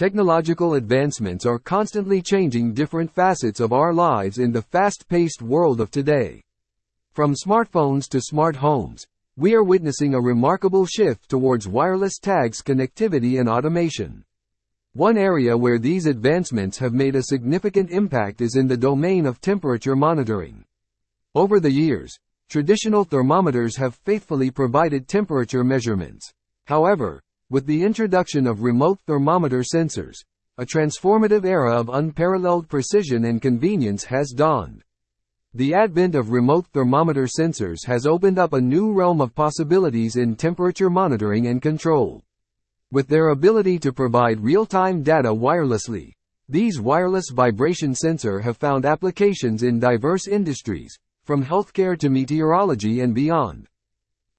Technological advancements are constantly changing different facets of our lives in the fast-paced world of today. From smartphones to smart homes, we are witnessing a remarkable shift towards wireless tags connectivity and automation. One area where these advancements have made a significant impact is in the domain of temperature monitoring. Over the years, traditional thermometers have faithfully provided temperature measurements. However, with the introduction of remote thermometer sensors, a transformative era of unparalleled precision and convenience has dawned. The advent of remote thermometer sensors has opened up a new realm of possibilities in temperature monitoring and control. With their ability to provide real-time data wirelessly, these wireless vibration sensor have found applications in diverse industries, from healthcare to meteorology and beyond.